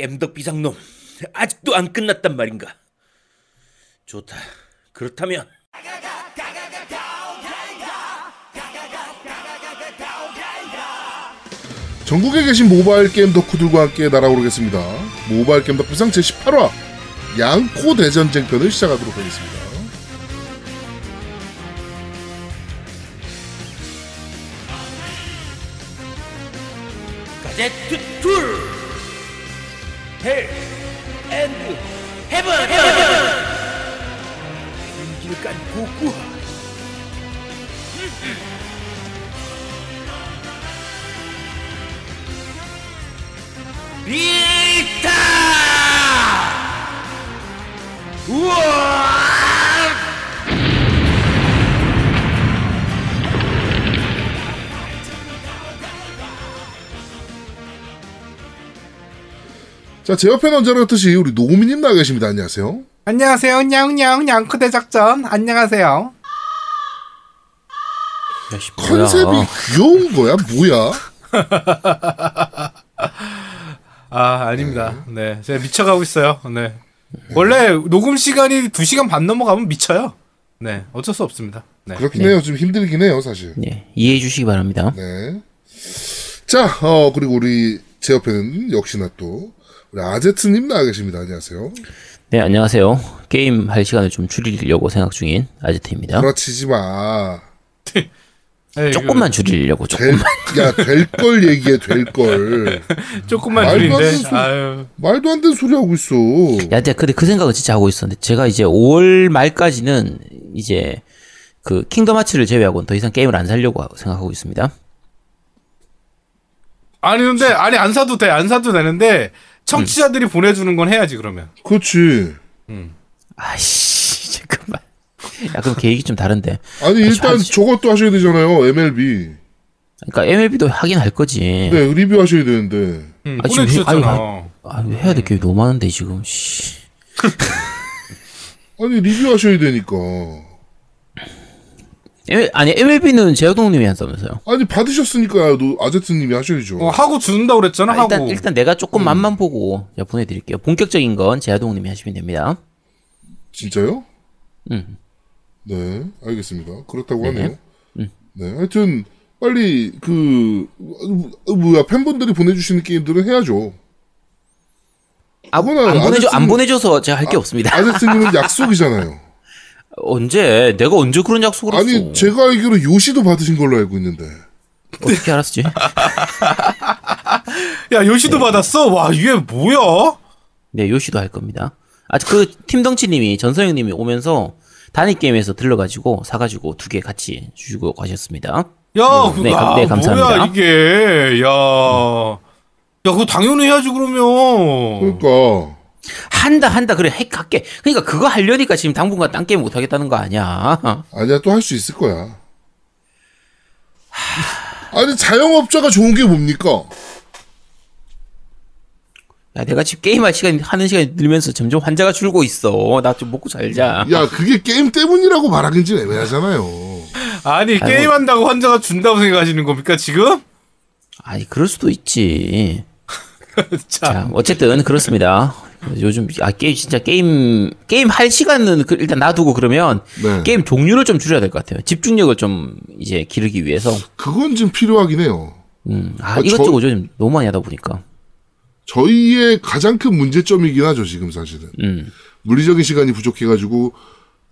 깸덕 비상놈 아직도 안 끝났단 말인가? 좋다. 그렇다면 전국에 계신 모바일 게임 덕후들과 함께 날아오르겠습니다. 모바일 게임 덕비상 제18화 양코 대전쟁편을 시작하도록 하겠습니다. 가제트 자, 제 옆에는 언제나 그렇듯이 우리 노미님 나와 계십니다. 안녕하세요. 안녕하세요. 냥냥 냥크대 작전. 안녕하세요. 야 씨 컨셉이 귀여운 거야? 뭐야? 아, 아닙니다. 네. 제가 미쳐가고 있어요. 네. 원래 녹음 시간이 2시간 반 넘어가면 미쳐요. 네. 어쩔 수 없습니다. 네. 그렇긴 해요. 좀 힘들긴 해요, 사실. 네, 이해해 주시기 바랍니다. 네. 자, 어, 그리고 우리 제 옆에는 역시나 또 우리 아제트님 나와 계십니다. 안녕하세요. 네, 안녕하세요. 게임 할 시간을 좀 줄이려고 생각 중인 아제트입니다. 그렇치지 마. 에이, 조금만 줄이려고 될, 조금만. 야, 될 걸 얘기해, 될 걸. 그, 조금만 말도 안 되는 줄인데. 소리. 아유. 말도 안 되는 소리 하고 있어. 야, 근데 근데 그 생각을 진짜 하고 있었는데 제가 이제 5월 말까지는 이제 그 킹덤 하츠를 제외하고는 더 이상 게임을 안 살려고 생각하고 있습니다. 아니 근데 아니 안 사도 돼. 안 사도 되는데 청취자들이 보내주는 건 해야지 그러면. 그렇지. 아이씨, 잠깐만. 야, 그럼 계획이 좀 다른데. 아니, 일단 하지. 저것도 하셔야 되잖아요. MLB. 그러니까 MLB도 하긴 할 거지. 네, 리뷰 하셔야 되는데. 응, 아, 지금 보내주셨잖아. 아니, 아, 해야 될 게 너무 많은데 지금. 씨. 아니, 리뷰 하셔야 되니까. 아니 MLB는 제아동님이 한다면서요. 아니, 받으셨으니까 너 아제트님이 하셔야죠. 어, 하고 준다 그랬잖아. 아, 하고. 일단 일단 내가 조금 맛만 보고 제가 보내드릴게요. 본격적인 건 제아동님이 하시면 됩니다. 진짜요? 음. 네, 알겠습니다. 그렇다고 네. 하네요. 네, 하여튼 빨리 그 어, 뭐야 팬분들이 보내주시는 게임들은 해야죠. 아, 안 보내줘 아저씨는- 안 보내줘서 제가 할게 없습니다. 아제트님은 약속이잖아요. 언제 내가 언제 그런 약속을 했어? 아니 제가 알기로 요시도 받으신 걸로 알고 있는데. 어떻게 알았지? 야 요시도 네. 받았어. 와 이게 뭐야? 네 요시도 할 겁니다. 아직 그 팀덩치님이 전서영님이 오면서 단위 게임에서 들러가지고 사가지고 두 개 같이 주시고 가셨습니다. 야, 네, 그거 감- 아, 네, 감사합니다. 뭐야 이게? 야, 야, 그거 당연히 해야지 그러면. 그러니까 한다 한다 그래 핵 할게. 그러니까 그거 하려니까 지금 당분간 딴 게임 못 하겠다는 거 아니야? 아니야 또 할 수 있을 거야. 아니 자영업자가 좋은 게 뭡니까? 야 내가 지금 게임할 시간 하는 시간이 늘면서 점점 환자가 줄고 있어. 나 좀 먹고 살자. 야 그게 게임 때문이라고 말하긴 좀 애매하잖아요. 아니 게임 한다고 환자가 준다고 생각하시는 겁니까 지금? 아니 그럴 수도 있지. 자, 자, 어쨌든 그렇습니다. 요즘 아 게임 진짜 게임 게임 할 시간은 그- 일단 놔두고 그러면 네. 게임 종류를 좀 줄여야 될 것 같아요. 집중력을 좀 이제 기르기 위해서. 그건 좀 필요하긴 해요. 음, 아, 아, 이것저것 좀 너무 많이 하다 보니까. 저희의 가장 큰 문제점이긴 하죠 지금 사실은. 음, 물리적인 시간이 부족해가지고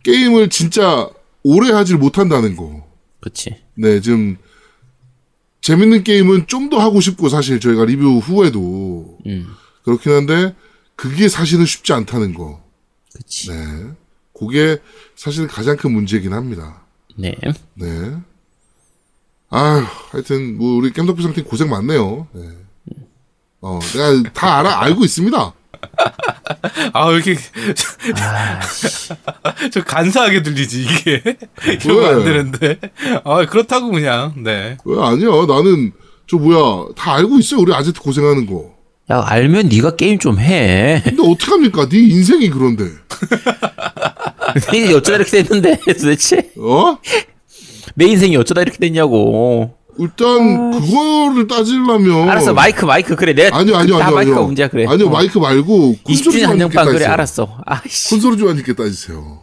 게임을 진짜 오래 하질 못한다는 거. 그렇지. 네, 지금 재밌는 게임은 좀 더 하고 싶고 사실 저희가 리뷰 후에도 음, 그렇긴 한데 그게 사실은 쉽지 않다는 거. 그렇지. 네, 그게 사실 가장 큰 문제이긴 합니다. 네. 네. 아휴, 하여튼 뭐 우리 겜덕비상팀 고생 많네요. 네. 어, 내가 다 알아 알고 있습니다. 아 이렇게 아, 씨. 저 간사하게 들리지 이게 왜? 이러면 안 되는데. 아 그렇다고 그냥 네. 왜 아니야? 나는 저 뭐야 다 알고 있어요. 우리 아제트 고생하는 거. 야 알면 네가 게임 좀 해. 근데 어떡합니까? 네 인생이 그런데. 내 인생이 어쩌다 이렇게 됐는데 도대체 어? 내 인생이 어쩌다 이렇게 됐냐고. 일단 그거를 따지려면 알았어 마이크 마이크 그래 내가 아니요 아니요 마이크가 아니요 문제야 그래 아니요 어. 마이크 말고 20주년 콘솔 한정판 그래 따지세요. 알았어 아이씨 콘솔 주한님께 따지세요.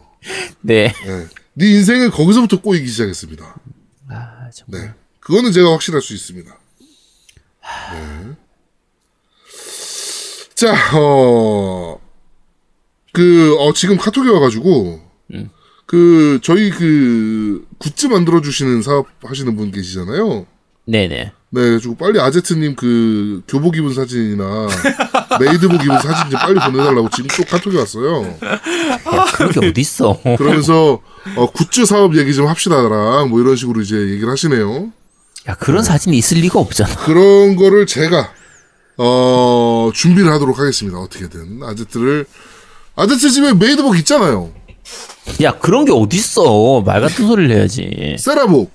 네 네. 네 인생은 거기서부터 꼬이기 시작했습니다. 아, 정말. 네. 그거는 제가 확신할 수 있습니다. 네. 자, 어, 그, 어, 지금 카톡이 와가지고, 음. 그, 저희 그, 굿즈 만들어주시는 사업 하시는 분 계시잖아요. 네네 네, 그래가지고 빨리 아제트님 그, 교복 입은 사진이나, 메이드복 입은 사진 좀 빨리 보내달라고 지금 또 카톡이 왔어요. 야, 그런 게 어딨어 그러면서, 어, 굿즈 사업 얘기 좀 합시다랑, 뭐 이런 식으로 이제 얘기를 하시네요. 야 그런 사진이 있을 리가 없잖아 그런 거를 제가 어 준비를 하도록 하겠습니다. 어떻게든 아제트를 아제트 집에 메이드복 있잖아요. 야 그런 게 어딨어 말 같은 소리를 해야지 세라복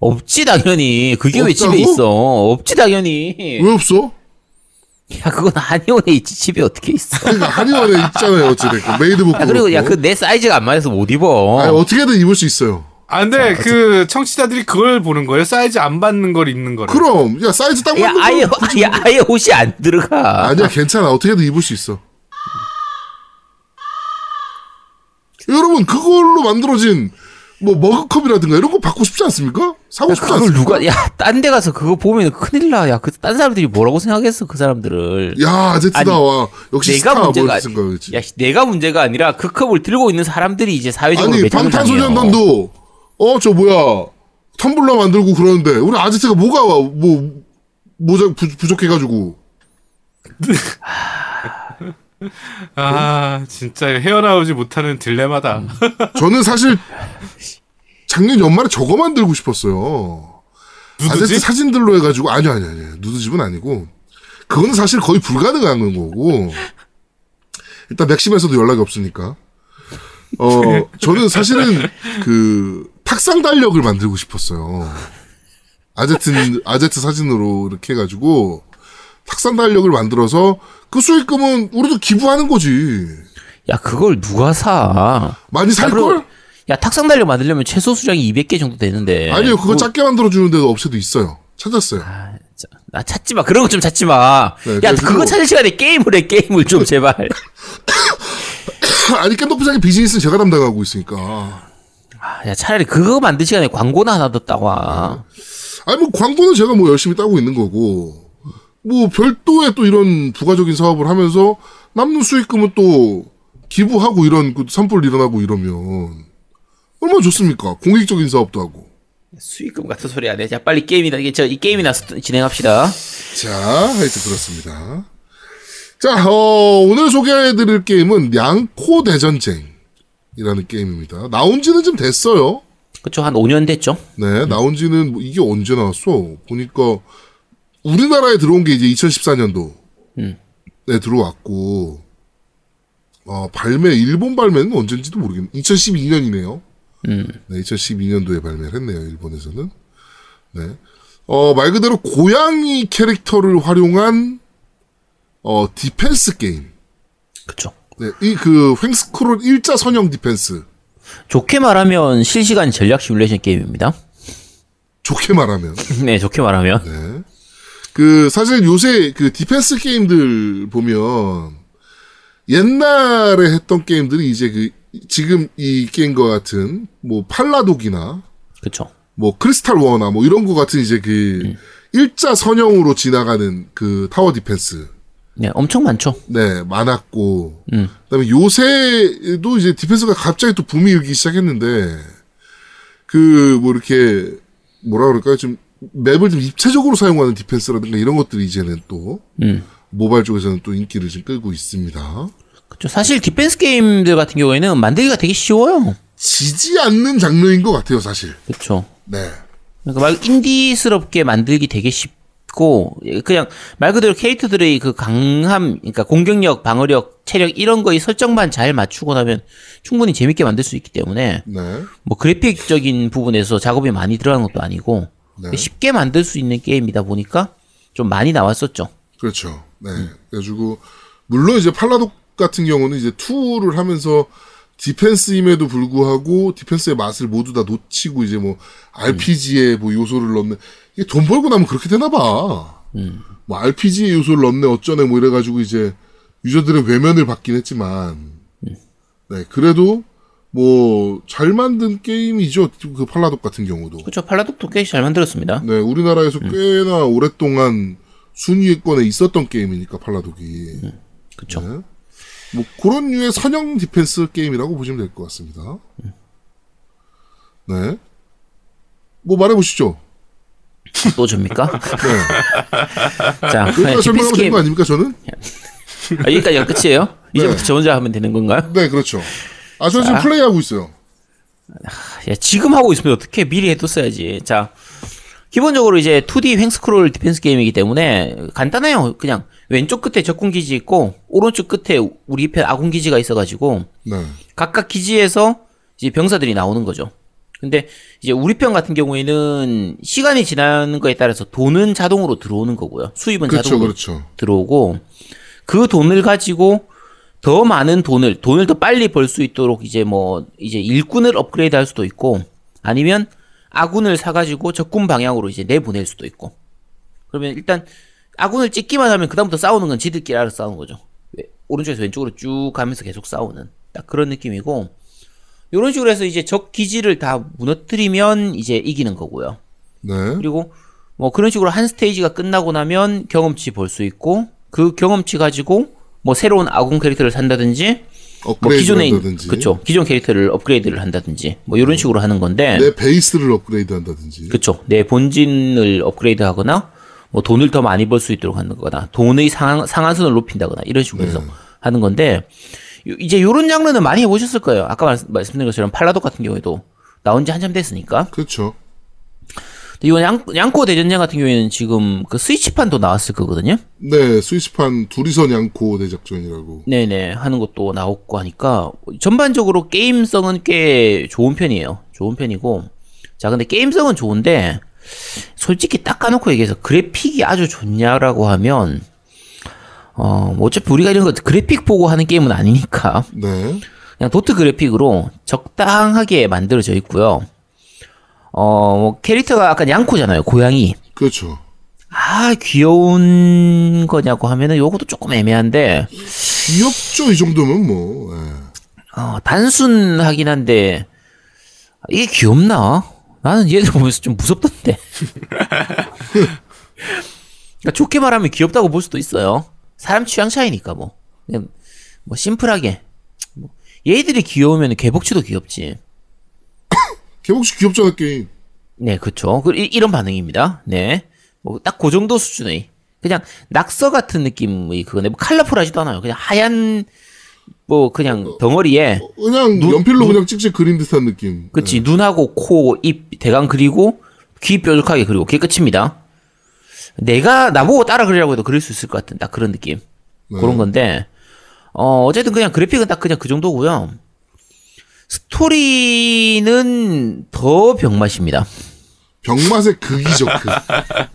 없지 당연히 그게 왜 없다고? 집에 있어 없지 당연히 왜 없어? 야 그건 한의원에 있지 집에 어떻게 있어 그러니까 한의원에 있잖아요. 어찌됐건 메이드복. 야 그리고 야 그 내 사이즈가 안 맞아서 못 입어 아니, 어떻게든 입을 수 있어요. 아 근데 그 청취자들이 그걸 보는 거예요. 사이즈 안 맞는 걸 입는 거를. 그럼 야 사이즈 딱야 맞는 아예 거 아예, 아예 옷이 안 들어가 아니야 괜찮아. 어떻게든 입을 수 있어. 여러분 그걸로 만들어진 뭐 머그컵이라든가 이런 거 받고 싶지 않습니까? 사고 싶지 그걸 않습니까? 누가 야 딴 데 가서 그거 보면 큰일 나 야 그 딴 사람들이 뭐라고 생각했어 그 사람들을 야 아제트다 아니, 와 역시 내가 스타 문제가 뭐 생각이지. 야 씨, 내가 문제가 아니라 그 컵을 들고 있는 사람들이 이제 사회적으로 아니. 방탄소년단도 어 저 뭐야. 텀블러 만들고 그러는데. 우리 아제트가 뭐가 와, 뭐 모자 부, 부족해가지고. 아 진짜 헤어나오지 못하는 딜레마다. 저는 사실 작년 연말에 저거 만들고 싶었어요. 아제트 누드집? 사진들로 해가지고. 아니요 아니요 아니요. 누드집은 아니고. 그거는 사실 거의 불가능한 거고. 일단 맥심에서도 연락이 없으니까. 어 저는 사실은 그 탁상 달력을 만들고 싶었어요. 아제트 아제트 사진으로 이렇게 해가지고 탁상 달력을 만들어서 그 수익금은 우리도 기부하는 거지. 야 그걸 누가 사? 많이 살 걸? 야 탁상 달력 만들려면 최소 수량이 200개 정도 되는데. 아니요, 그거 그거- 작게 만들어 주는 데도 업체도 있어요. 찾았어요. 아, 자, 나 찾지 마. 그런 거 좀 찾지 마. 네, 야 그거 찾을 시간에 게임을 해 게임을 좀 제발. 아니 깸덕부장의 비즈니스는 제가 담당하고 있으니까. 아, 야 차라리 그거 만들 시간에 광고나 하나 더 와. 아니 뭐 광고는 제가 뭐 열심히 따고 있는 거고. 뭐 별도의 또 이런 부가적인 사업을 하면서 남는 수익금은 또 기부하고 이런 그 산불 일어나고 이러면 얼마나 좋습니까? 공익적인 사업도 하고. 수익금 같은 소리 안 해. 자 빨리 게임이나 이게 저 이 게임이나 스- 진행합시다. 자, 하여튼 그렇습니다. 자, 어, 오늘 소개해드릴 게임은 양코 대전쟁 이라는 게임입니다. 나온 지는 좀 됐어요. 그쵸 한 5년 됐죠. 네, 나온 지는 뭐 이게 언제 나왔어? 보니까 우리나라에 들어온 게 이제 2014년도에 들어왔고, 어, 발매, 일본 발매는 언젠지도 모르겠네. 2012년이네요. 네, 2012년도에 발매를 했네요, 일본에서는. 네. 어, 말 그대로 고양이 캐릭터를 활용한, 어, 디펜스 게임. 그쵸. 네, 이 그 횡스크롤 일자 선형 디펜스. 좋게 말하면 실시간 전략 시뮬레이션 게임입니다. 좋게 말하면. 네, 좋게 말하면. 네. 그 사실 요새 그 디펜스 게임들 보면 옛날에 했던 게임들이 이제 그 지금 이 게임과 같은 뭐 팔라독이나 그쵸. 뭐 크리스탈 워나 뭐 이런 거 같은 이제 그 일자 선형으로 지나가는 그 타워 디펜스 네, 엄청 많죠. 네 많았고 음. 그다음에 요새도 이제 디펜스가 갑자기 또 붐이 일기 시작했는데 그 뭐 이렇게 뭐라 그럴까요 좀 맵을 좀 입체적으로 사용하는 디펜스라든가 이런 것들이 이제는 또 음. 모바일 쪽에서는 또 인기를 좀 끌고 있습니다. 그쵸. 사실 디펜스 게임들 같은 경우에는 만들기가 되게 쉬워요. 지지 않는 장르인 것 같아요, 사실. 그쵸. 네. 그러니까 말 인디스럽게 만들기 되게 쉽 고 그냥 말 그대로 캐릭터들의 그 강함, 그러니까 공격력, 방어력, 체력 이런 거의 설정만 잘 맞추고 나면 충분히 재밌게 만들 수 있기 때문에 네. 뭐 그래픽적인 부분에서 작업이 많이 들어가는 것도 아니고 네. 쉽게 만들 수 있는 게임이다 보니까 좀 많이 나왔었죠. 그렇죠. 네. 그래가지고, 물론 이제 팔라독 같은 경우는 이제 2를 하면서 디펜스임에도 불구하고 디펜스의 맛을 모두 다 놓치고 이제 뭐 RPG에 뭐 요소를 넣네. 이게 돈 벌고 나면 그렇게 되나 봐. 뭐 RPG의 요소를 넣네 어쩌네 뭐 이래가지고 이제 유저들의 외면을 받긴 했지만 네 그래도 뭐 잘 만든 게임이죠 그 팔라독 같은 경우도 그렇죠. 팔라독도 꽤 잘 만들었습니다. 네 우리나라에서 꽤나 오랫동안 순위권에 있었던 게임이니까 팔라독이 그렇죠. 네. 뭐 그런 류의 선형 디펜스 게임이라고 보시면 될 것 같습니다. 네. 뭐 말해보시죠. 또 줍니까? 네. 자, 되는 게임 거 아닙니까, 저는? 아, 여기까지가 끝이에요? 이제부터 저 혼자 하면 되는 건가요? 네, 그렇죠. 아, 저 지금 자. 플레이하고 있어요. 야, 지금 하고 있으면 어떻게 미리 해뒀어야지. 자, 기본적으로 이제 2D 횡스크롤 디펜스 게임이기 때문에 간단해요. 그냥 왼쪽 끝에 적군 기지 있고 오른쪽 끝에 우리 편 아군 기지가 있어가지고 네. 각각 기지에서 이제 병사들이 나오는 거죠. 근데 이제 우리 편 같은 경우에는 시간이 지나는 거에 따라서 돈은 자동으로 들어오는 거고요. 수입은 그렇죠, 자동으로 그렇죠. 들어오고 그 돈을 가지고 더 많은 돈을 돈을 더 빨리 벌 수 있도록 이제 뭐 이제 일꾼을 업그레이드 할 수도 있고 아니면 아군을 사가지고 적군 방향으로 이제 내보낼 수도 있고 그러면 일단 아군을 찍기만 하면 그다음부터 싸우는 건 지들끼리 알아서 싸우는 거죠 왜- 오른쪽에서 왼쪽으로 쭉 가면서 계속 싸우는 딱 그런 느낌이고 이런 식으로 해서 이제 적 기지를 다 무너뜨리면 이제 이기는 거고요 네. 그리고 뭐 그런 식으로 한 스테이지가 끝나고 나면 경험치 벌수 있고 그 경험치 가지고 뭐 새로운 아군 캐릭터를 산다든지 뭐 업그레이드 기존에 한다든지. 그쵸 기존 캐릭터를 업그레이드를 한다든지 뭐 이런 식으로 하는 건데 내 베이스를 업그레이드 한다든지. 그쵸 내 본진을 업그레이드 하거나 뭐 돈을 더 많이 벌 수 있도록 하는 거나 돈의 상한, 상한선을 높인다거나 이런 식으로 해서 하는 건데 요- 이제 요런 장르는 많이 해보셨을 거예요 아까 말, 말씀드린 것처럼 팔라독 같은 경우에도 나온 지 한참 됐으니까 그렇죠. 이번 양, 양코 대전장 같은 경우에는 지금 그 스위치판도 나왔을 거거든요. 네, 스위치판 둘이서 양코 대작전이라고. 네네 하는 것도 나왔고 하니까 전반적으로 게임성은 꽤 좋은 편이에요. 좋은 편이고 자 근데 게임성은 좋은데 솔직히 딱 까놓고 얘기해서 그래픽이 아주 좋냐라고 하면 어, 뭐 어차피 우리가 이런 거 그래픽 보고 하는 게임은 아니니까 네. 그냥 도트 그래픽으로 적당하게 만들어져 있고요. 어, 뭐 캐릭터가 약간 양코잖아요. 고양이. 그렇죠. 아, 귀여운 거냐고 하면은 요것도 조금 애매한데, 귀엽죠, 이 정도면 뭐. 예. 어, 단순하긴 한데, 이게 귀엽나? 나는 얘들 보면서 좀 무섭던데. 그러니까 좋게 말하면 귀엽다고 볼 수도 있어요. 사람 취향 차이니까 뭐. 그냥 뭐 심플하게. 뭐 얘들이 귀여우면 개복치도 귀엽지. 개복치 귀엽잖아, 게임. 네, 그쵸. 그, 이- 이런 반응입니다. 네. 뭐, 딱 그 정도 수준의. 그냥, 낙서 같은 느낌의 그거네. 뭐, 컬러풀하지도 않아요. 그냥 하얀, 뭐, 그냥 덩어리에, 그냥 연필로 그냥 찍찍 그린 듯한 느낌. 그치. 눈하고 코, 입, 대강 그리고, 귀 뾰족하게 그리고, 그게 끝입니다. 내가, 나보고 따라 그리라고 해도 그릴 수 있을 것 같은 딱 그런 느낌. 그런 건데, 어, 어쨌든 그냥 그래픽은 딱 그냥 그 정도고요 스토리는 더 병맛입니다. 병맛의 극이죠, 극.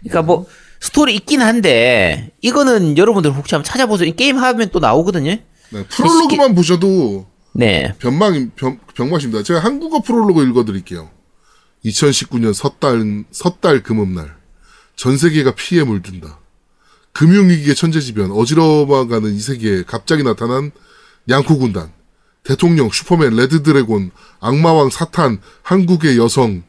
그러니까 뭐 스토리 있긴 한데 이거는 여러분들 혹시 한번 찾아보세요. 이 게임 하면 또 나오거든요. 네, 프롤로그만 보셔도 네. 병망, 병, 병맛입니다. 제가 한국어 프롤로그 읽어드릴게요. 2019년 섣달, 섣달 그믐날. 전 세계가 피에 물든다. 금융위기에 천재지변, 어지러워가는 이 세계에 갑자기 나타난 냥코 군단. 대통령, 슈퍼맨, 레드 드래곤, 악마왕, 사탄, 한국의 여성.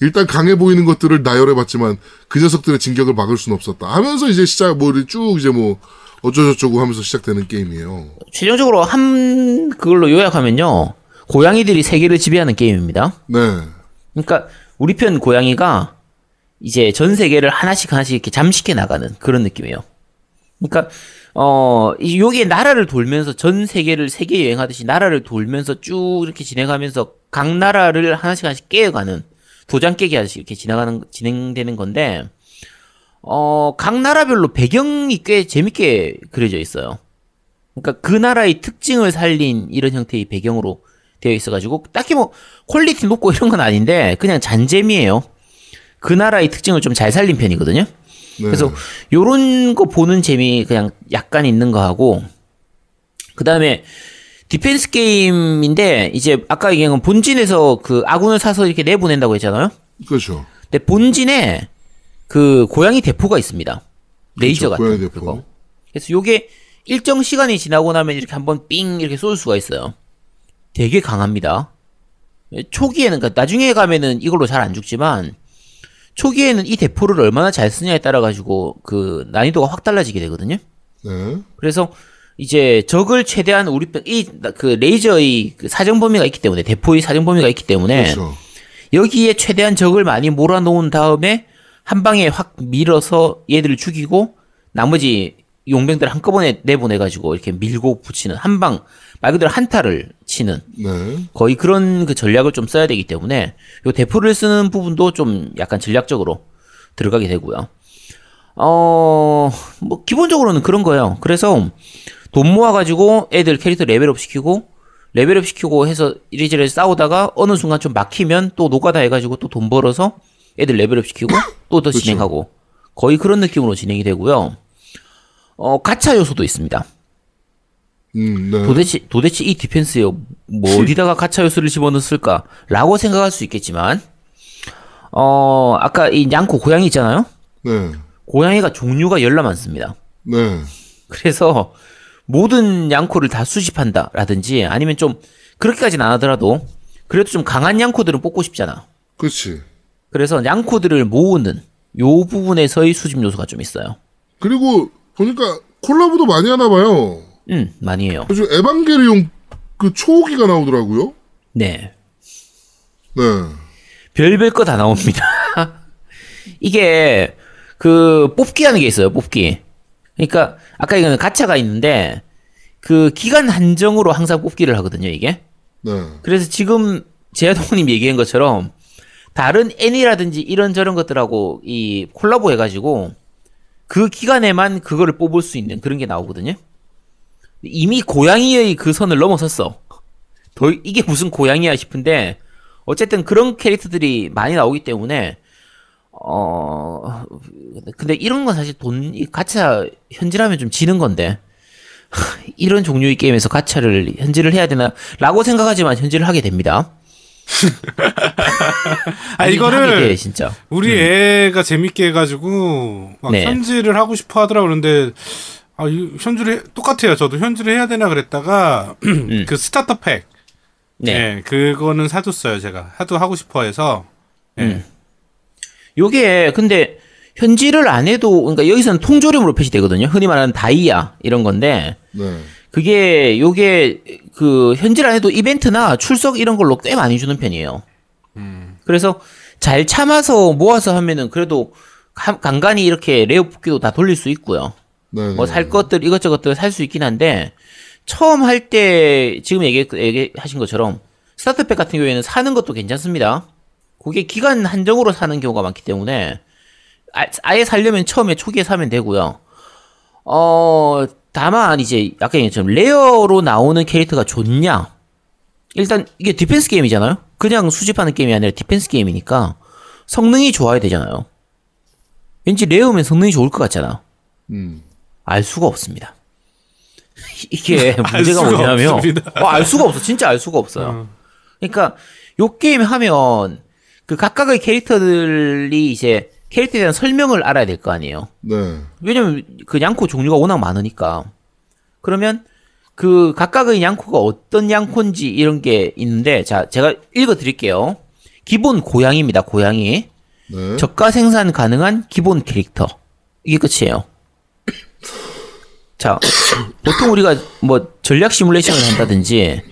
일단 강해 보이는 것들을 나열해봤지만 그 녀석들의 진격을 막을 수는 없었다. 하면서 이제 시작, 뭐, 쭉 이제 뭐, 어쩌저쩌고 하면서 시작되는 게임이에요. 최종적으로 한 그걸로 요약하면요. 고양이들이 세계를 지배하는 게임입니다. 네. 그러니까 우리 편 고양이가 이제 전 세계를 하나씩 하나씩 이렇게 잠식해 나가는 그런 느낌이에요. 그러니까 어 이- 요게 나라를 돌면서 전 세계를 세계 여행하듯이 나라를 돌면서 쭉 이렇게 진행하면서 각 나라를 하나씩 하나씩 깨어가는 도장 깨기 하듯이 이렇게 지나가는 진행되는 건데 어 각 나라별로 배경이 꽤 재밌게 그려져 있어요. 그러니까 그 나라의 특징을 살린 이런 형태의 배경으로 되어 있어가지고 딱히 뭐 퀄리티 높고 이런 건 아닌데 그냥 잔재미예요. 그 나라의 특징을 좀 잘 살린 편이거든요. 네. 그래서 요런 거 보는 재미 그냥 약간 있는 거 하고 그 다음에 디펜스 게임인데 이제 아까 얘기한 건 본진에서 그 아군을 사서 이렇게 내보낸다고 했잖아요. 그렇죠. 근데 본진에 그 고양이 대포가 있습니다. 레이저 그렇죠, 같은 고양이. 그거. 그래서 요게 일정 시간이 지나고 나면 이렇게 한번 삥 이렇게 쏠 수가 있어요. 되게 강합니다. 초기에는 그러니까 나중에 가면은 이걸로 잘 안 죽지만 초기에는 이 대포를 얼마나 잘 쓰냐에 따라 가지고 그 난이도가 확 달라지게 되거든요. 네. 그래서 이제 적을 최대한 우리 이그 레이저의 그 사정 범위가 있기 때문에 대포의 사정 범위가 있기 때문에 그렇죠. 여기에 최대한 적을 많이 몰아놓은 다음에 한 방에 확 밀어서 얘들을 죽이고 나머지 용병들 한꺼번에 내보내가지고 이렇게 밀고 붙이는 한 방 말 그대로 한타를 치는 네. 거의 그런 그 전략을 좀 써야 되기 때문에 요 대포를 쓰는 부분도 좀 약간 전략적으로 들어가게 되고요. 어, 뭐 기본적으로는 그런 거예요. 그래서 돈 모아가지고 애들 캐릭터 레벨업 시키고 레벨업 시키고 해서 이리저리 싸우다가 어느 순간 좀 막히면 또 노가다 해가지고 또 돈 벌어서 애들 레벨업 시키고 또 더 진행하고 거의 그런 느낌으로 진행이 되고요. 어, 가차 요소도 있습니다. 음, 네. 도대체 도대체 이 디펜스에 뭐 어디다가 가차 요소를 집어넣었을까라고 생각할 수 있겠지만 어 아까 이 양코 고양이 있잖아요. 네. 고양이가 종류가 열나 많습니다. 네. 그래서 모든 양코를 다 수집한다라든지 아니면 좀 그렇게까지는 안 하더라도 그래도 좀 강한 양코들은 뽑고 싶잖아. 그렇지. 그래서 양코들을 모으는 요 부분에서의 수집 요소가 좀 있어요. 그리고 보니까 콜라보도 많이 하나 봐요. 음, 많이 해요. 요즘 에반게리온 그 초기가 나오더라고요. 네. 네. 별별 거 다 나옵니다. 이게 그 뽑기 하는 게 있어요. 뽑기. 그러니까 아까 이거는 가차가 있는데 그 기간 한정으로 항상 뽑기를 하거든요. 이게. 네. 그래서 지금 제아동님 얘기한 것처럼 다른 애니라든지 이런 저런 것들하고 이 콜라보 해가지고 그 기간에만 그거를 뽑을 수 있는 그런 게 나오거든요. 이미 고양이의 그 선을 넘어섰어. 더 이게 무슨 고양이야 싶은데 어쨌든 그런 캐릭터들이 많이 나오기 때문에 어 근데 이런 건 사실 돈이 가차 현질하면 좀 지는 건데 이런 종류의 게임에서 가차를 현질을 해야 되나 라고 생각하지만 현질을 하게 됩니다. 아 하게 돼, 이거를 진짜 우리 애가 재밌게 해가지고 막 음. 네. 현질을 하고 싶어 하더라 그런데 아이 현질을 해- 똑같아요. 저도 현질을 해야 되나 그랬다가 그 starter pack, 음. 네. 예, 그거는 사줬어요 제가 하도 하고 싶어 해서. 예. 음. 요게 근데 현질을 안 해도 그러니까 여기서는 통조림으로 표시되거든요. 흔히 말하는 다이아 이런 건데 네. 그게 요게 그 현질 안 해도 이벤트나 출석 이런 걸로 꽤 많이 주는 편이에요. 그래서 잘 참아서 모아서 하면은 그래도 간- 간간히 이렇게 레어 뽑기도 다 돌릴 수 있고요. 네. 뭐살 것들 이것저것들 살 수 있긴 한데 처음 할 때 지금 얘기, 얘기하신 것처럼 start pack 같은 경우에는 사는 것도 괜찮습니다. 그게 기간 한정으로 사는 경우가 많기 때문에 아, 아예 살려면 처음에 초기에 사면 되고요. 어 다만 이제 아까 얘기했처럼 rare로 나오는 캐릭터가 좋냐? 일단 이게 디펜스 게임이잖아요. 그냥 수집하는 게임이 아니라 디펜스 게임이니까 성능이 좋아야 되잖아요. 왠지 rare면 성능이 좋을 것 같잖아. 음. 알 수가 없습니다. 이게 알 문제가 뭐냐면. 어, 알 수가 없어. 진짜 알 수가 없어요. 그러니까 요 게임 하면 그 각각의 캐릭터들이 이제 캐릭터에 대한 설명을 알아야 될 거 아니에요. 네. 왜냐면 그 양코 종류가 워낙 많으니까. 그러면 그 각각의 양코가 어떤 양코인지 이런 게 있는데 자 제가 읽어 드릴게요. 기본 고양이입니다. 고양이. 네. 저가 생산 가능한 기본 캐릭터. 이게 끝이에요. 자, 보통 우리가 뭐 전략 시뮬레이션을 한다든지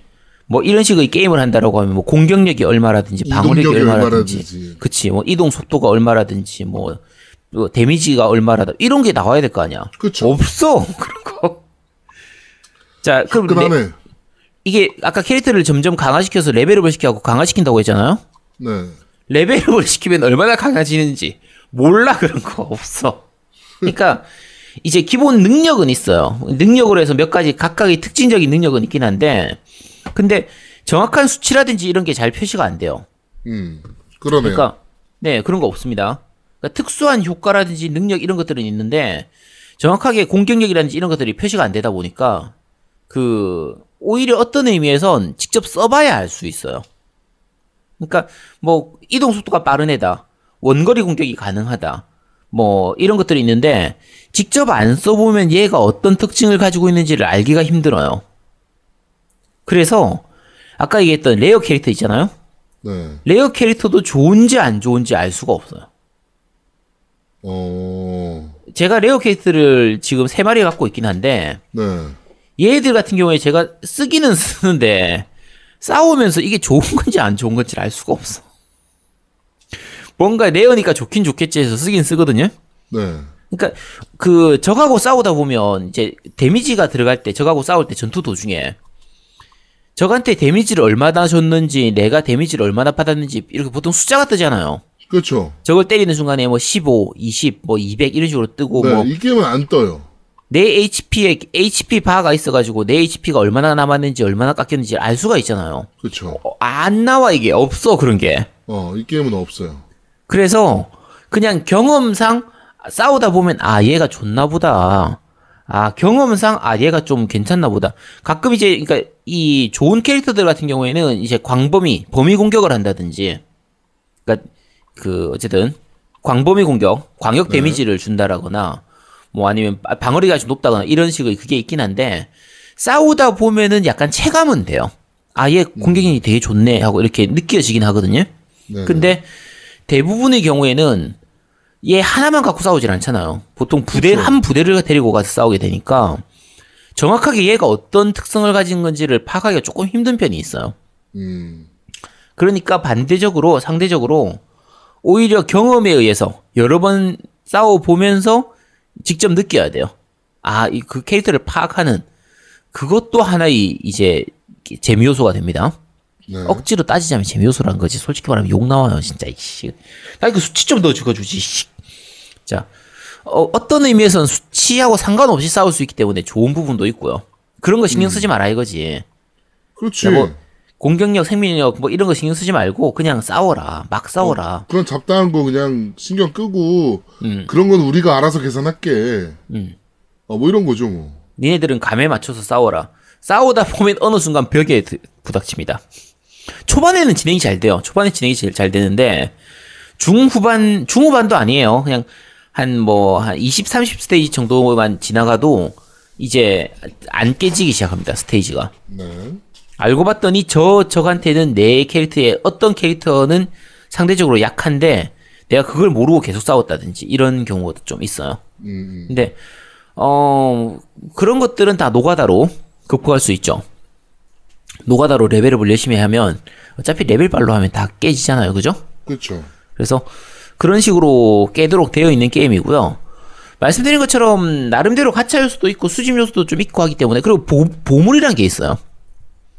뭐 이런 식의 게임을 한다라고 하면 뭐 공격력이 얼마라든지 방어력이 얼마라든지, 얼마라든지. 그치 뭐 이동 속도가 얼마라든지 뭐, 뭐 데미지가 얼마라다 이런 게 나와야 될 거 아니야. 그쵸. 없어 그런 거. 자, 그럼 레- 끈하네. 이게 아까 캐릭터를 점점 강화시켜서 레벨업을 시켜갖고 강화시킨다고 했잖아요. 네. 레벨업을 시키면 얼마나 강해지는지 몰라 그런 거 없어. 그러니까 이제 기본 능력은 있어요. 능력으로 해서 몇 가지 각각의 특징적인 능력은 있긴 한데 근데 정확한 수치라든지 이런 게 잘 표시가 안 돼요. 음. 그러네요. 그러니까 네 그런 거 없습니다. 그러니까 특수한 효과라든지 능력 이런 것들은 있는데 정확하게 공격력이라든지 이런 것들이 표시가 안 되다 보니까 그 오히려 어떤 의미에선 직접 써봐야 알 수 있어요. 그러니까 뭐 이동 속도가 빠른 애다, 원거리 공격이 가능하다, 뭐 이런 것들이 있는데 직접 안 써보면 얘가 어떤 특징을 가지고 있는지를 알기가 힘들어요. 그래서 아까 얘기했던 rare 캐릭터 있잖아요. 네. rare 캐릭터도 좋은지 안 좋은지 알 수가 없어요. 어, 제가 rare 캐릭터를 지금 세 마리 갖고 있긴 한데 네. 얘들 같은 경우에 제가 쓰기는 쓰는데 싸우면서 이게 좋은 건지 안 좋은 건지 알 수가 없어. 뭔가 레어니까 좋긴 좋겠지 해서 쓰긴 쓰거든요. 네. 그러니까 그 적하고 싸우다 보면 이제 데미지가 들어갈 때 적하고 싸울 때 전투 도중에 적한테 데미지를 얼마나 줬는지 내가 데미지를 얼마나 받았는지 이렇게 보통 숫자가 뜨잖아요. 그렇죠. 적을 때리는 순간에 뭐 15, 20, 뭐 200 이런 식으로 뜨고 네. 뭐 이 게임은 안 떠요. 내 HP에 HP 바가 있어가지고 내 HP가 얼마나 남았는지 얼마나 깎였는지 알 수가 있잖아요. 그렇죠. 어, 안 나와 이게 없어 그런 게. 어, 이 게임은 없어요. 그래서 그냥 경험상 싸우다 보면 아 얘가 좋나 보다. 아 경험상 아 얘가 좀 괜찮나 보다. 가끔 이제 그러니까 이 좋은 캐릭터들 같은 경우에는 이제 광범위 범위 공격을 한다든지, 그러니까 그 어쨌든 광범위 공격, 광역 데미지를 준다라거나 뭐 아니면 바- 방어리가 좀 높다거나 이런 식의 그게 있긴 한데 싸우다 보면은 약간 체감은 돼요. 아 얘 공격력이 되게 좋네 하고 이렇게 느껴지긴 하거든요. 네. 근데 대부분의 경우에는 얘 하나만 갖고 싸우질 않잖아요. 보통 부대 그쵸. 한 부대를 데리고 가서 싸우게 되니까 정확하게 얘가 어떤 특성을 가진 건지를 파악하기가 조금 힘든 편이 있어요. 음. 그러니까 반대적으로 상대적으로 오히려 경험에 의해서 여러 번 싸워 보면서 직접 느껴야 돼요. 아, 이 그 캐릭터를 파악하는 그것도 하나의 이제 재미 요소가 됩니다. 네. 억지로 따지자면 재미 요소라는 거지. 솔직히 말하면 욕 나와요, 진짜. 이씨. 나 이거 수치 좀 더 적어주지. 씨. 자, 어, 어떤 의미에서는 수치하고 상관없이 싸울 수 있기 때문에 좋은 부분도 있고요. 그런 거 신경 쓰지 마라 이거지. 그렇지. 뭐 공격력, 생명력 뭐 이런 거 신경 쓰지 말고 그냥 싸워라. 막 싸워라. 그런 잡다한 거 그냥 신경 끄고 음. 그런 건 우리가 알아서 계산할게. 음. 어, 뭐 이런 거죠, 뭐. 니네들은 감에 맞춰서 싸워라. 싸우다 보면 어느 순간 벽에 드- 부닥칩니다. 초반에는 진행이 잘 돼요. 초반에 진행이 제일 잘 되는데 중후반 중후반도 아니에요. 그냥 한 뭐 한 20, 30 스테이지 정도만 지나가도 이제 안 깨지기 시작합니다. 스테이지가. 네. 알고 봤더니 저 적한테는 내 캐릭터의 어떤 캐릭터는 상대적으로 약한데 내가 그걸 모르고 계속 싸웠다든지 이런 경우도 좀 있어요. 음, 근데 어 그런 것들은 다 노가다로 극복할 수 있죠. 노가다로 레벨업을 열심히 하면 어차피 레벨발로 하면 다 깨지잖아요, 그죠? 그렇죠. 그래서 그런 식으로 깨도록 되어 있는 게임이고요. 말씀드린 것처럼 나름대로 가차 요소도 있고 수집 요소도 좀 있고 하기 때문에 그리고 보, 보물이란 게 있어요.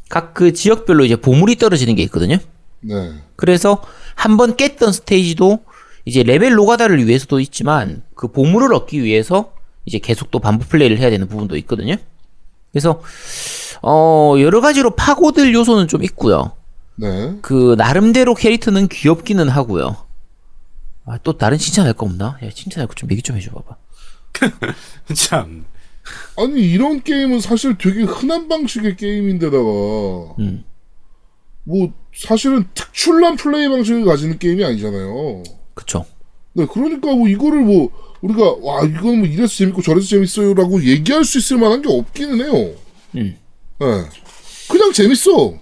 각 그 지역별로 이제 보물이 떨어지는 게 있거든요. 네. 그래서 한 번 깼던 스테이지도 이제 레벨 노가다를 위해서도 있지만 그 보물을 얻기 위해서 이제 계속 또 반복 플레이를 해야 되는 부분도 있거든요. 그래서 어 여러 가지로 파고들 요소는 좀 있고요. 네. 그 나름대로 캐릭터는 귀엽기는 하고요. 아, 또 다른 칭찬할 거 없나? 야, 칭찬할 거 좀 얘기 좀 해줘 봐봐. 참. 아니, 이런 게임은 사실 되게 흔한 방식의 게임인데다가, 음. 뭐, 사실은 특출난 플레이 방식을 가지는 게임이 아니잖아요. 그쵸. 네, 그러니까 뭐 이거를 뭐, 우리가, 와, 이건 뭐 이래서 재밌고 저래서 재밌어요라고 얘기할 수 있을 만한 게 없기는 해요. 음. 네. 그냥 재밌어.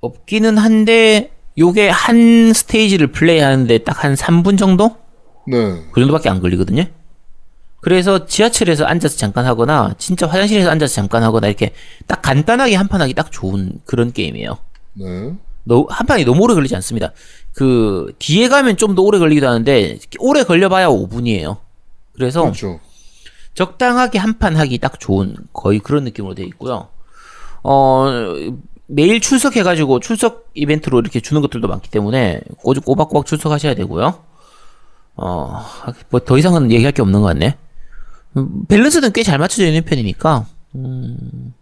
없기는 한데 요게 한 스테이지를 플레이하는데 딱 한 3분 정도? 네. 그 정도밖에 안 걸리거든요. 그래서 지하철에서 앉아서 잠깐 하거나 진짜 화장실에서 앉아서 잠깐 하거나 이렇게 딱 간단하게 한 판 하기 딱 좋은 그런 게임이에요. 네. 너, 한 판이 너무 오래 걸리지 않습니다. 그 뒤에 가면 좀 더 오래 걸리기도 하는데 오래 걸려봐야 5분이에요. 그래서 그렇죠. 적당하게 한 판 하기 딱 좋은 거의 그런 느낌으로 되어 있고요. 어 매일 출석해가지고 출석 이벤트로 이렇게 주는 것들도 많기 때문에 꼬- 꼬박꼬박 출석하셔야 되고요. 어 뭐 더 이상은 얘기할 게 없는 것 같네. 음, 밸런스는 꽤 잘 맞춰져 있는 편이니까 음,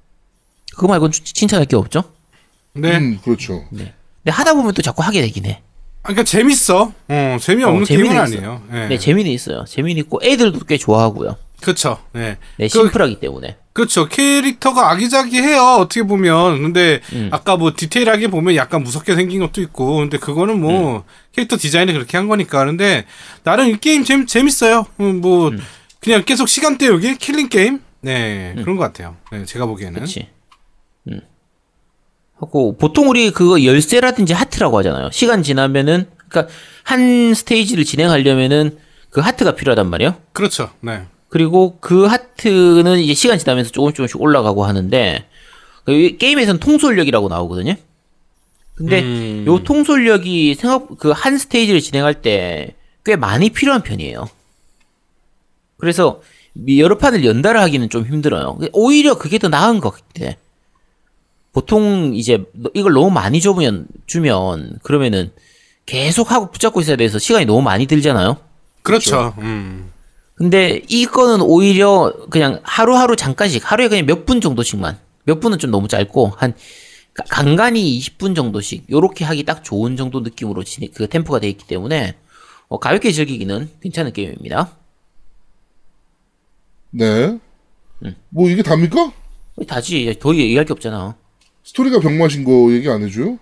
그거 말고는 추- 칭찬할 게 없죠. 네. 음, 그렇죠. 근데 하다 보면 또 자꾸 하게 되긴 해. 아, 그러니까 재밌어. 어, 재미없는 어, 게임은 재미는 아니에요. 예. 네, 재미는 있어요. 재미는 있고 애들도 꽤 좋아하고요. 그렇죠. 네. 네, 그- 심플하기 때문에. 그렇죠. 캐릭터가 아기자기해요. 어떻게 보면. 근데 음. 아까 뭐 디테일하게 보면 약간 무섭게 생긴 것도 있고. 근데 그거는 뭐 캐릭터 디자인이 그렇게 한 거니까. 근데 나름 이 게임 재밌, 재밌어요. 음, 뭐 그냥 계속 시간 때우기 killing 게임. 네 그런 것 같아요. 네, 제가 보기에는. 그렇지. 음. 하고 보통 우리 그거 열쇠라든지 하트라고 하잖아요. 시간 지나면은 그러니까 한 스테이지를 진행하려면은 그 하트가 필요하단 말이에요. 그렇죠. 네. 그리고 그 하트는 이제 시간 지나면서 조금씩 조금씩 올라가고 하는데 그 게임에서는 통솔력이라고 나오거든요. 근데 음. 요 통솔력이 생각 그 한 스테이지를 진행할 때 꽤 많이 필요한 편이에요. 그래서 미- 여러 판을 연달아 하기는 좀 힘들어요. 오히려 그게 더 나은 것 같아. 보통 이제 너- 이걸 너무 많이 주면 주면 그러면은 계속 하고 붙잡고 있어야 돼서 시간이 너무 많이 들잖아요. 그렇죠. 음. 근데 이거는 오히려 그냥 하루하루 잠깐씩 하루에 그냥 몇 분 정도씩만 몇 분은 좀 너무 짧고 한 가- 간간히 20분 정도씩 요렇게 하기 딱 좋은 정도 느낌으로 진행, 그 템포가 돼 있기 때문에 어, 가볍게 즐기기는 괜찮은 게임입니다. 네. 음. 뭐 이게 답니까? 다지 더 얘기할 게 없잖아. 스토리가 병맛인 거 얘기 안 해줘요?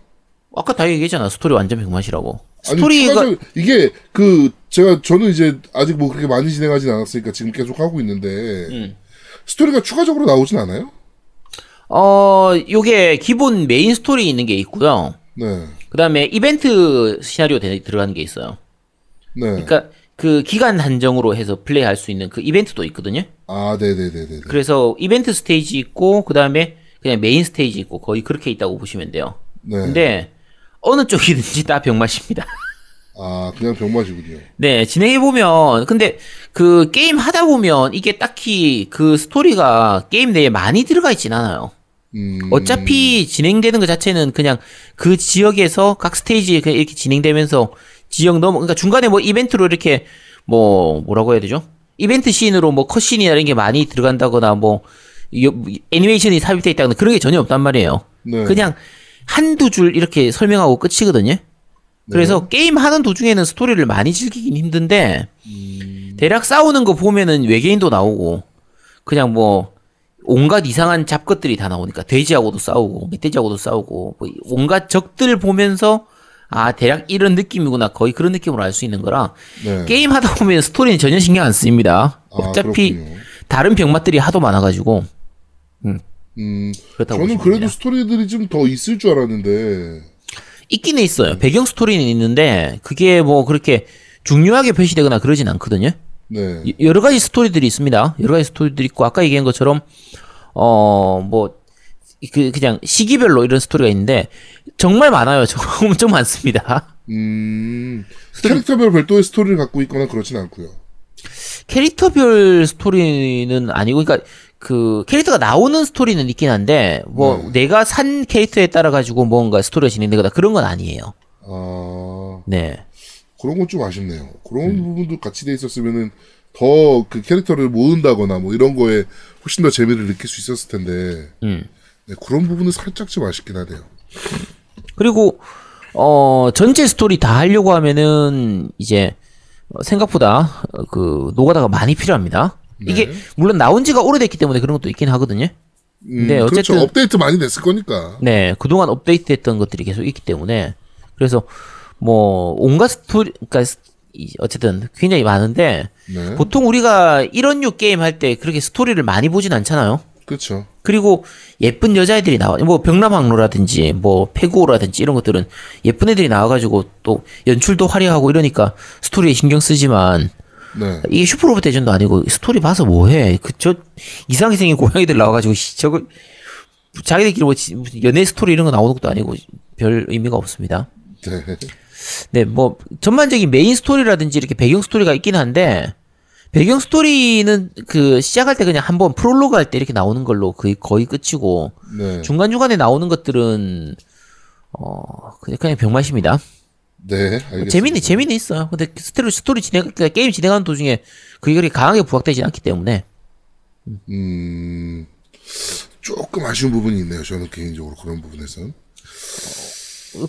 아까 다 얘기했잖아 스토리 완전 백맛이라고. 아니, 스토리가 추가적- 이게 그 제가 저는 이제 아직 뭐 그렇게 많이 진행하진 않았으니까 지금 계속 하고 있는데 음. 스토리가 추가적으로 나오진 않아요? 어 요게 기본 메인 스토리 있는 게 있고요. 네. 그다음에 이벤트 시나리오 되- 들어가는 게 있어요. 네. 그러니까 그 기간 한정으로 해서 플레이할 수 있는 그 이벤트도 있거든요. 아, 네 네 네 네. 그래서 이벤트 스테이지 있고 그다음에 그냥 메인 스테이지 있고 거의 그렇게 있다고 보시면 돼요. 네. 근데 어느 쪽이든지 다 병맛입니다. 아, 그냥 병맛이군요. 네, 진행해 보면 근데 그 게임 하다 보면 이게 딱히 그 스토리가 게임 내에 많이 들어가 있진 않아요. 음. 어차피 진행되는 것 자체는 그냥 그 지역에서 각 스테이지에 그냥 이렇게 진행되면서 지역 넘어 그러니까 중간에 뭐 이벤트로 이렇게 뭐 뭐라고 해야 되죠? 이벤트 씬으로 뭐 컷신이나 이런 게 많이 들어간다거나 뭐 이- 애니메이션이 삽입돼 있다거나 그런 게 전혀 없단 말이에요. 네. 그냥 한두 줄 이렇게 설명하고 끝이거든요. 그래서 게임 하는 도중에는 스토리를 많이 즐기긴 힘든데 대략 싸우는 거 보면은 외계인도 나오고 그냥 뭐 온갖 이상한 잡것들이 다 나오니까 돼지하고도 싸우고 멧돼지하고도 싸우고 뭐 온갖 적들 보면서 아 대략 이런 느낌이구나 거의 그런 느낌으로 알 수 있는 거라 네. 게임 하다 보면 스토리는 전혀 신경 안 씁니다. 아, 어차피 그렇군요. 다른 병맛들이 하도 많아가지고 음. 그렇다고 저는 그래도 됩니다. 스토리들이 좀 더 있을 줄 알았는데. 있기는 있어요. 배경 스토리는 있는데 그게 뭐 그렇게 중요하게 표시되거나 그러진 않거든요. 네. 여- 여러 가지 스토리들이 있습니다. 여러 가지 스토리들이 있고 아까 얘기한 것처럼 어뭐 그 그냥 시기별로 이런 스토리가 있는데 정말 많아요. 정말 엄청 많습니다. 음. 캐릭터별 별도의 스토리를 갖고 있거나 그렇진 않고요. 캐릭터별 스토리는 아니고 그러니까 그 캐릭터가 나오는 스토리는 있긴 한데 뭐 네. 내가 산 캐릭터에 따라 가지고 뭔가 스토리가 진행되거나 그런 건 아니에요. 아. 네. 그런 건 좀 아쉽네요. 그런 음. 부분도 같이 돼 있었으면은 더 그 캐릭터를 모은다거나 뭐 이런 거에 훨씬 더 재미를 느낄 수 있었을 텐데. 음. 네, 그런 부분은 살짝 좀 아쉽긴 하네요. 그리고 어 전체 스토리 다 하려고 하면은 이제 어, 생각보다 어, 그 노가다가 많이 필요합니다. 이게 물론 나온 지가 오래됐기 때문에 그런 것도 있긴 하거든요. 음, 네, 그렇죠. 어쨌든- 업데이트 많이 됐을 거니까. 네, 그동안 업데이트했던 것들이 계속 있기 때문에 그래서 뭐 온갖 스토리 그러니까 어쨌든 굉장히 많은데 네. 보통 우리가 이런 류 게임 할 때 그렇게 스토리를 많이 보진 않잖아요. 그렇죠. 그리고 예쁜 여자애들이 나와 뭐 벽람항로라든지 뭐 페그오라든지 이런 것들은 예쁜 애들이 나와가지고 또 연출도 화려하고 이러니까 스토리에 신경 쓰지만 네. 이게 슈퍼로봇 대전도 아니고 스토리 봐서 뭐해 그 저 이상하게 생긴 고양이들 나와가지고 씨, 저거 자기들끼리 뭐 연애 스토리 이런 거 나오는 것도 아니고 별 의미가 없습니다. 네. 네, 뭐 전반적인 메인 스토리라든지 이렇게 배경 스토리가 있긴 한데 배경 스토리는 그 시작할 때 그냥 한번 프롤로그 할 때 이렇게 나오는 걸로 거의 거의 끝이고 네. 중간 중간에 나오는 것들은 어 그냥 그냥 병맛입니다. 네. 알겠습니다. 재미는 재미는 있어요. 근데 스토리 스토리 진행 그러니까 게임 진행하는 도중에 그게 그렇게 강하게 부각되지 않기 때문에 음. 조금 아쉬운 부분이 있네요. 저는 개인적으로 그런 부분에선.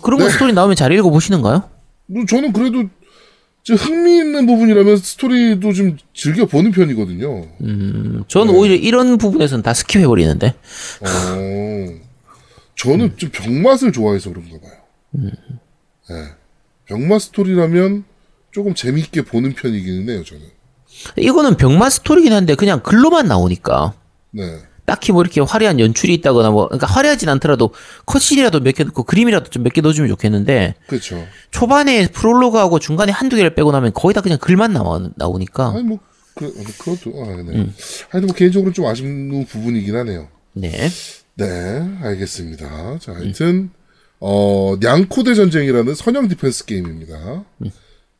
그런 거 스토리 나오면 잘 읽어 보시는가요? 뭐 저는 그래도 좀 흥미있는 부분이라면 스토리도 좀 즐겨 보는 편이거든요. 음, 저는 네. 오히려 이런 부분에서는 다 스킵해 버리는데. 어, 저는 좀 병맛을 좋아해서 그런가 봐요. 네. 병맛 스토리라면 조금 재밌게 보는 편이기는 해요, 저는. 이거는 병맛 스토리긴 한데 그냥 글로만 나오니까 네. 딱히 뭐 이렇게 화려한 연출이 있다거나 뭐 그러니까 화려하진 않더라도 컷신이라도 몇 개 넣고 그림이라도 좀 몇 개 넣어주면 좋겠는데 그렇죠. 초반에 프롤로그하고 중간에 한두 개를 빼고 나면 거의 다 그냥 글만 나와, 나오니까 아니, 뭐, 그, 어, 그것도, 아, 네. 하여튼 뭐, 개인적으로 좀 아쉬운 부분이긴 하네요. 네. 네, 알겠습니다. 자, 하여튼, 어, 냥코대전쟁이라는 선형 디펜스 게임입니다.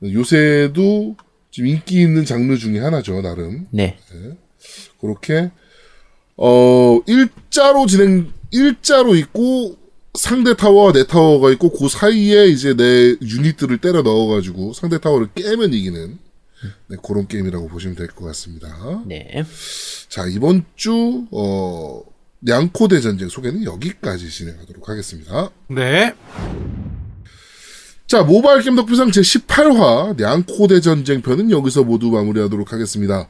요새도 좀 인기 있는 장르 중에 하나죠, 나름. 네. 그렇게, 어, 일자로 진행, 일자로 있고, 상대 타워와 내 타워가 있고, 그 사이에 이제 내 유닛들을 때려 넣어가지고, 상대 타워를 깨면 이기는, 네, 그런 게임이라고 보시면 될 것 같습니다. 네. 자, 이번 주, 어, 냥코대 전쟁 소개는 여기까지 진행하도록 하겠습니다. 네. 자, 모바일 게임 덕비상 제18화 냥코대 전쟁 편은 여기서 모두 마무리하도록 하겠습니다.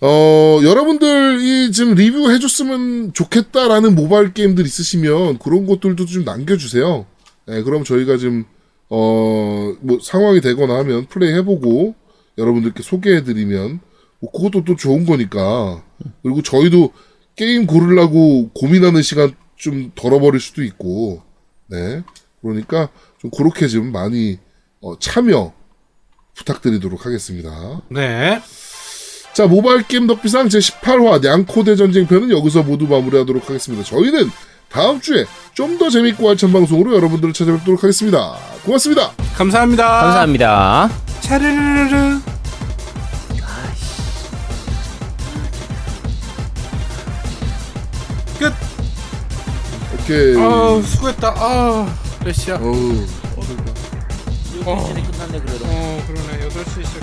어, 여러분들이 지금 리뷰해줬으면 좋겠다라는 모바일 게임들 있으시면 그런 것들도 좀 남겨주세요. 네, 그럼 저희가 좀, 어, 뭐 상황이 되거나 하면 플레이 해보고 여러분들께 소개해드리면 뭐 그것도 또 좋은 거니까. 그리고 저희도 게임 고르려고 고민하는 시간 좀 덜어버릴 수도 있고, 네. 그러니까 좀 그렇게 좀 많이 어, 참여 부탁드리도록 하겠습니다. 네. 자, 모바일 게임 덕비상 제18화 냥코대 전쟁편은 여기서 모두 마무리하도록 하겠습니다. 저희는 다음 주에 좀 더 재밌고 알찬 방송으로 여러분들을 찾아뵙도록 하겠습니다. 고맙습니다. 감사합니다. 감사합니다. 차르르르. 끝. 오케이. 아우 수고했다. 아, 몇 시야? 어우. 끝났네 그래도. 어, 그러네. 8시 시작.